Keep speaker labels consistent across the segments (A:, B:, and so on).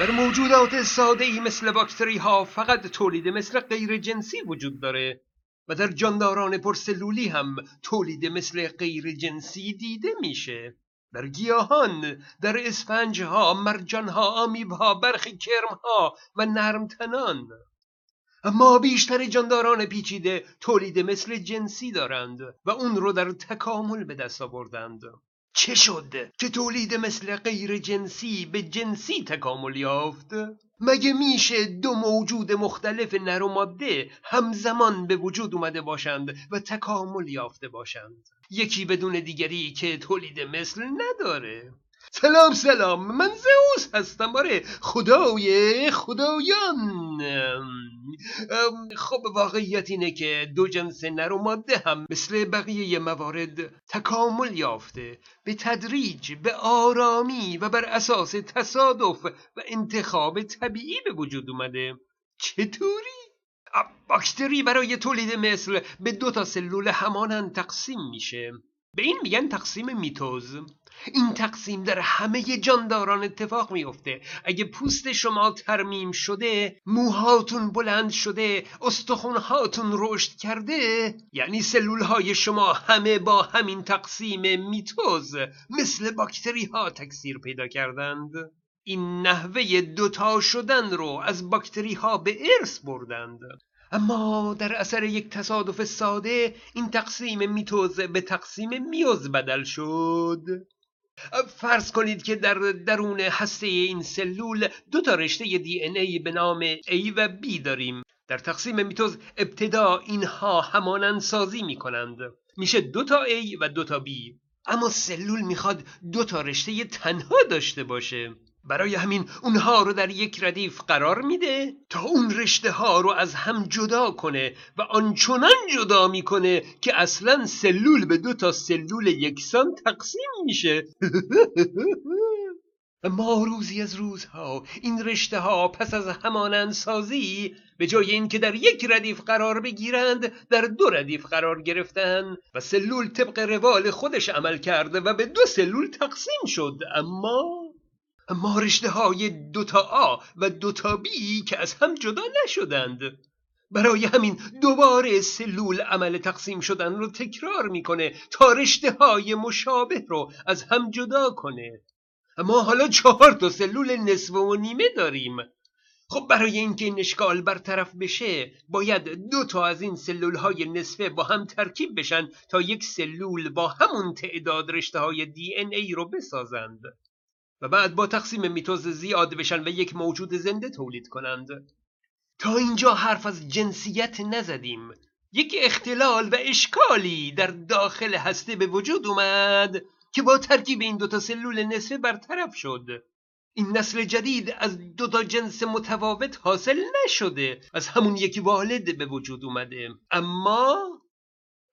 A: در موجودات ساده ای مثل باکتری ها فقط تولید مثل غیر جنسی وجود داره و در جانداران پرسلولی هم تولید مثل غیر جنسی دیده میشه. در گیاهان در اسفنج ها مرجان ها آمیب ها برخی کرم ها و نرمتنان. اما بیشتر جانداران پیچیده تولید مثل جنسی دارند و اون رو در تکامل به دست آوردند. چه شد؟ که تولید مثل غیر جنسی به جنسی تکامل یافت؟ مگه میشه دو موجود مختلف نر و ماده همزمان به وجود اومده باشند و تکامل یافته باشند؟ یکی بدون دیگری که تولید مثل نداره. سلام سلام من زئوس هستم. آره خدای خدایان. خب واقعیت اینه که دو جنس نر و ماده هم مثل بقیه موارد تکامل یافته به تدریج به آرامی و بر اساس تصادف و انتخاب طبیعی به وجود اومده. چطوری؟ باکتری برای تولید مثل به دو تا سلول همانند تقسیم میشه. به این میگن تقسیم میتوز. این تقسیم در همه جانداران اتفاق میفته اگه پوست شما ترمیم شده موهاتون بلند شده استخونهاتون رشد کرده یعنی سلول های شما همه با همین تقسیم میتوز مثل باکتری ها تکثیر پیدا کردند. این نحوه دوتا شدن رو از باکتری ها به ارث بردند. اما در اثر یک تصادف ساده این تقسیم میتوز به تقسیم میوز بدل شد. فرض کنید که در درون هسته این سلول دو تا رشته دی ان ای به نام A و B داریم. در تقسیم میتوز ابتدا اینها همانند سازی می کنند میشه دو تا A و دو تا B. اما سلول می‌خواد دو تا رشته تنها داشته باشه. برای همین اونها رو در یک ردیف قرار میده تا اون رشته ها رو از هم جدا کنه و آنچنان جدا می‌کنه که اصلا سلول به دو تا سلول یکسان تقسیم میشه. اما روزی از روزها این رشته ها پس از همان سازی به جای اینکه در یک ردیف قرار بگیرند در دو ردیف قرار گرفتن و سلول طبق روال خودش عمل کرده و به دو سلول تقسیم شد. اما اما رشته های دوتا آ و دوتا بی که از هم جدا نشدند. برای همین دوباره سلول عمل تقسیم شدن رو تکرار می‌کنه تا رشته های مشابه رو از هم جدا کنه. اما حالا چهار تا سلول نصف و نیمه داریم. خب برای اینکه این اشکال برطرف بشه باید دو تا از این سلول های نصفه با هم ترکیب بشن تا یک سلول با همون تعداد رشته های دی ای رو بسازند. و بعد با تقسیم میتوز زیاد بشن و یک موجود زنده تولید کنند. تا اینجا حرف از جنسیت نزدیم. یک اختلال و اشکالی در داخل هسته به وجود اومد که با ترکیب این دوتا سلول نصفه برطرف شد. این نسل جدید از دوتا جنس متفاوت حاصل نشده. از همون یکی والد به وجود اومده. اما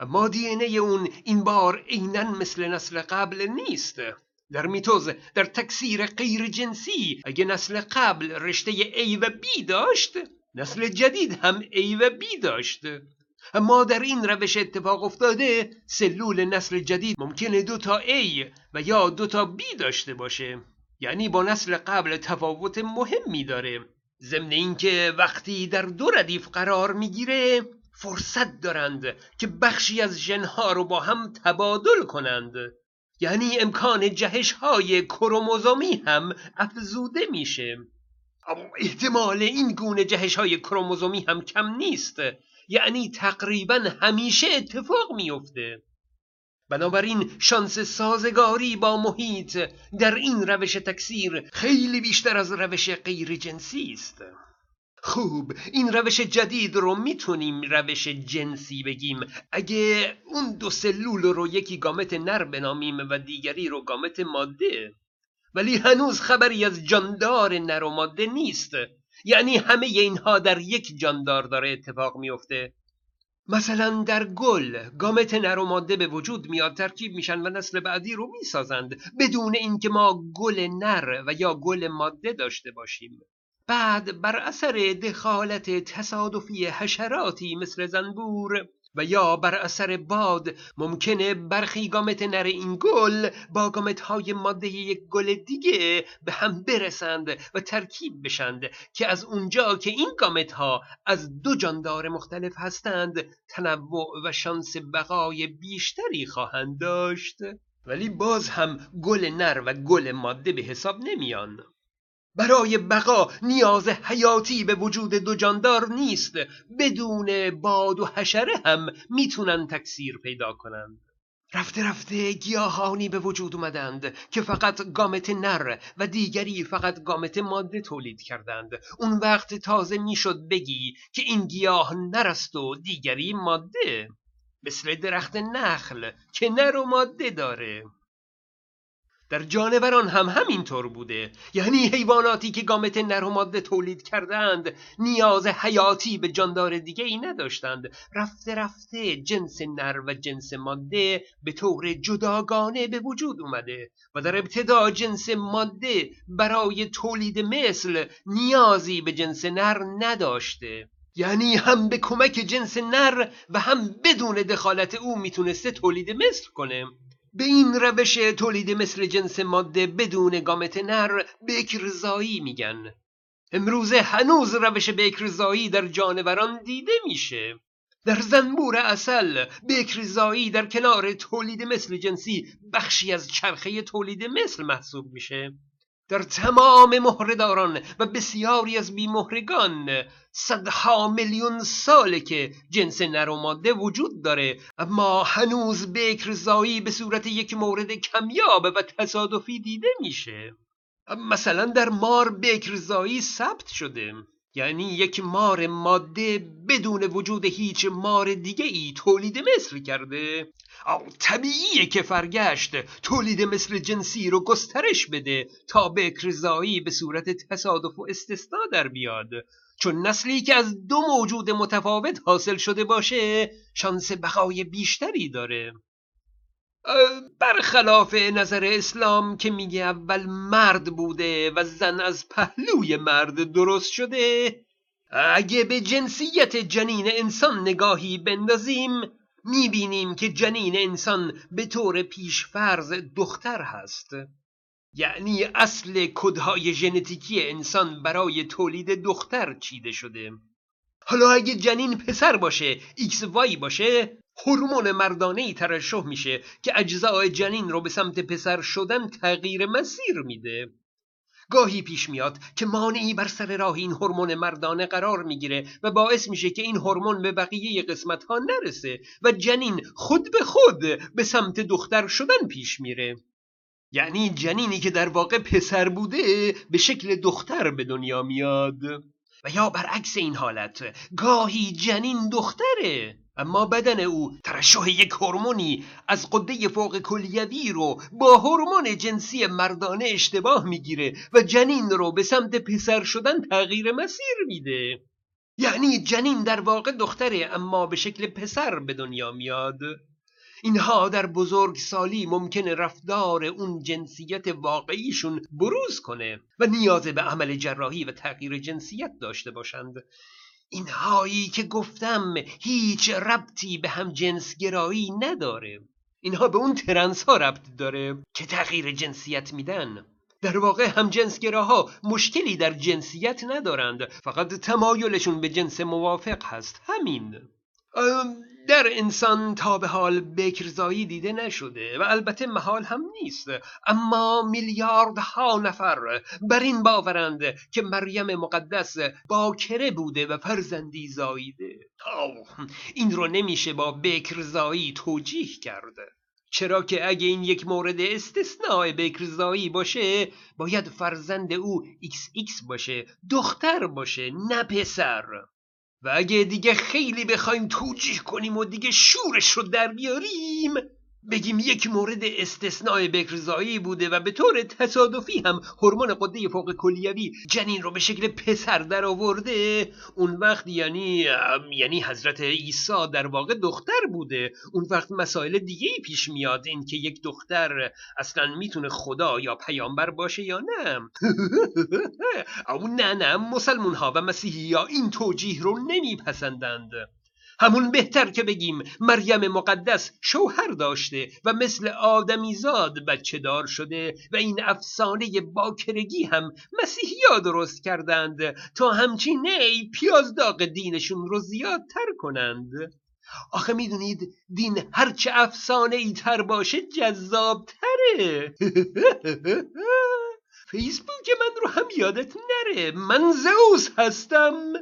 A: اما دی اون این بار عینا مثل نسل قبل نیست. در میتوز در تکثیر غیر جنسی. اگه نسل قبل رشته A و B داشت نسل جدید هم A و B داشت. اما در این روش اتفاق افتاده سلول نسل جدید ممکنه دو تا A و یا دو تا B داشته باشه. یعنی با نسل قبل تفاوت مهمی داره. ضمن اینکه وقتی در دو ردیف قرار می‌گیره فرصت دارند که بخشی از ژنها رو با هم تبادل کنند. یعنی امکان جهش های کروموزومی هم افزوده میشه. احتمال این گونه جهش های کروموزومی هم کم نیست. یعنی تقریبا همیشه اتفاق میفته بنابراین شانس سازگاری با محیط در این روش تکثیر خیلی بیشتر از روش غیر جنسی است. خوب این روش جدید رو می‌تونیم روش جنسی بگیم. اگه اون دو سلول رو یکی گامت نر بنامیم و دیگری رو گامت ماده. ولی هنوز خبری از جاندار نر و ماده نیست. یعنی همه اینها در یک جاندار داره اتفاق میفته مثلا در گل گامت نر و ماده به وجود میاد ترکیب میشن و نسل بعدی رو می‌سازند بدون اینکه ما گل نر و یا گل ماده داشته باشیم. بعد بر اثر دخالت تصادفی حشراتی مثل زنبور و یا بر اثر باد ممکنه برخی گامت نر این گل با گامت های ماده یک گل دیگه به هم برسند و ترکیب بشند که از اونجا که این گامت ها از دو جاندار مختلف هستند تنوع و شانس بقای بیشتری خواهند داشت. ولی باز هم گل نر و گل ماده به حساب نمیان. برای بقا نیاز حیاتی به وجود دو جاندار نیست. بدون باد و حشره هم می‌تونن تکثیر پیدا کنند. رفته رفته گیاهانی به وجود اومدند که فقط گامت نر و دیگری فقط گامت ماده تولید کردند. اون وقت تازه می‌شد بگی که این گیاه نر است و دیگری ماده. مثل درخت نخل که نر و ماده داره. در جانوران هم همینطور بوده. یعنی حیواناتی که گامت نر و ماده تولید کردند نیاز حیاتی به جاندار دیگه ای نداشتند. رفته رفته جنس نر و جنس ماده به طور جداگانه به وجود اومده و در ابتدا جنس ماده برای تولید مثل نیازی به جنس نر نداشته. یعنی هم به کمک جنس نر و هم بدون دخالت او می‌تونسته تولید مثل کنه. به این روش تولید مثل جنس ماده بدون گامت نر بکرزایی میگن. امروزه هنوز روش بکرزایی در جانوران دیده میشه. در زنبور اصل بکرزایی در کنار تولید مثل جنسی بخشی از چرخه تولید مثل محسوب میشه. در تمام مهرهداران و بسیاری از بیمهرگان صدها میلیون ساله که جنس نر وجود داره اما هنوز بکرزایی به صورت یک مورد کمیاب و تصادفی دیده میشه. مثلا در مار بکرزایی ثبت شده. یعنی یک مار ماده بدون وجود هیچ مار دیگه ای تولید مثل کرده؟ طبیعیه که فرگشت. تولید مثل جنسی رو گسترش بده تا بکرزایی به صورت تصادف و استثنا در بیاد. چون نسلی که از دو موجود متفاوت حاصل شده باشه شانس بقای بیشتری داره. برخلاف نظر اسلام که میگه اول مرد بوده و زن از پهلوی مرد درست شده اگه به جنسیت جنین انسان نگاهی بندازیم می‌بینیم که جنین انسان به طور پیش‌فرض دختر هست. یعنی اصل کدهای ژنتیکی انسان برای تولید دختر چیده شده. حالا اگه جنین پسر باشه XY باشه هورمون مردانه ای ترشح میشه که اجزای جنین رو به سمت پسر شدن تغییر مسیر میده. گاهی پیش میاد که مانعی بر سر راه این هورمون مردانه قرار می‌گیره و باعث میشه که این هورمون به بقیه قسمت ها نرسه و جنین خود به خود به سمت دختر شدن پیش میره. یعنی جنینی که در واقع پسر بوده به شکل دختر به دنیا میاد. و یا برعکس این حالت گاهی جنین دختره. اما بدن او ترشح یک هورمونی از قده فوق کلیوی رو با هورمون جنسی مردانه اشتباه می‌گیره و جنین رو به سمت پسر شدن تغییر مسیر میده. یعنی جنین در واقع دختره اما به شکل پسر به دنیا میاد. اینها در بزرگسالی ممکن رفتار اون جنسیت واقعیشون بروز کنه و نیاز به عمل جراحی و تغییر جنسیت داشته باشند. اینهایی که گفتم هیچ ربطی به هم جنسگرایی نداره. اینها به اون ترنس ها ربط داره که تغییر جنسیت میدن. در واقع هم جنسگراها مشکلی در جنسیت ندارند. فقط تمایلشون به جنس موافق هست. همین. در انسان تا به حال بکرزایی دیده نشده و البته محال هم نیست. اما میلیاردها نفر بر این باورند که مریم مقدس باکره بوده و فرزندی زاییده. این رو نمیشه با بکرزایی توجیه کرد. چرا که اگه این یک مورد استثناء بکرزایی باشه باید فرزند او XX باشه دختر باشه نه پسر. و اگه دیگه خیلی بخوایم توجیه کنیم و دیگه شورش رو در بیاریم بگیم یک مورد استثناء بکرزایی بوده و به طور تصادفی هم هورمون قده فوق کلیوی جنین رو به شکل پسر در آورده اون وقت یعنی یعنی حضرت عیسی در واقع دختر بوده. اون وقت مسائل دیگه پیش میاد این که یک دختر اصلا می‌تونه خدا یا پیامبر باشه یا نه. او نه نه مسلمون ها و مسیحی ها این توجیه رو نمیپسندند. همون بهتر که بگیم مریم مقدس شوهر داشته و مثل آدمیزاد بچه دار شده و این افسانه باکرگی هم مسیحیا درست کردند تا همچین ای پیاز داغ دینشون رو زیادتر کنند. آخه می‌دونید دین هرچه افسانه ای تر باشه جذابتره. فیسبوک من رو هم یادت نره. من زئوس هستم.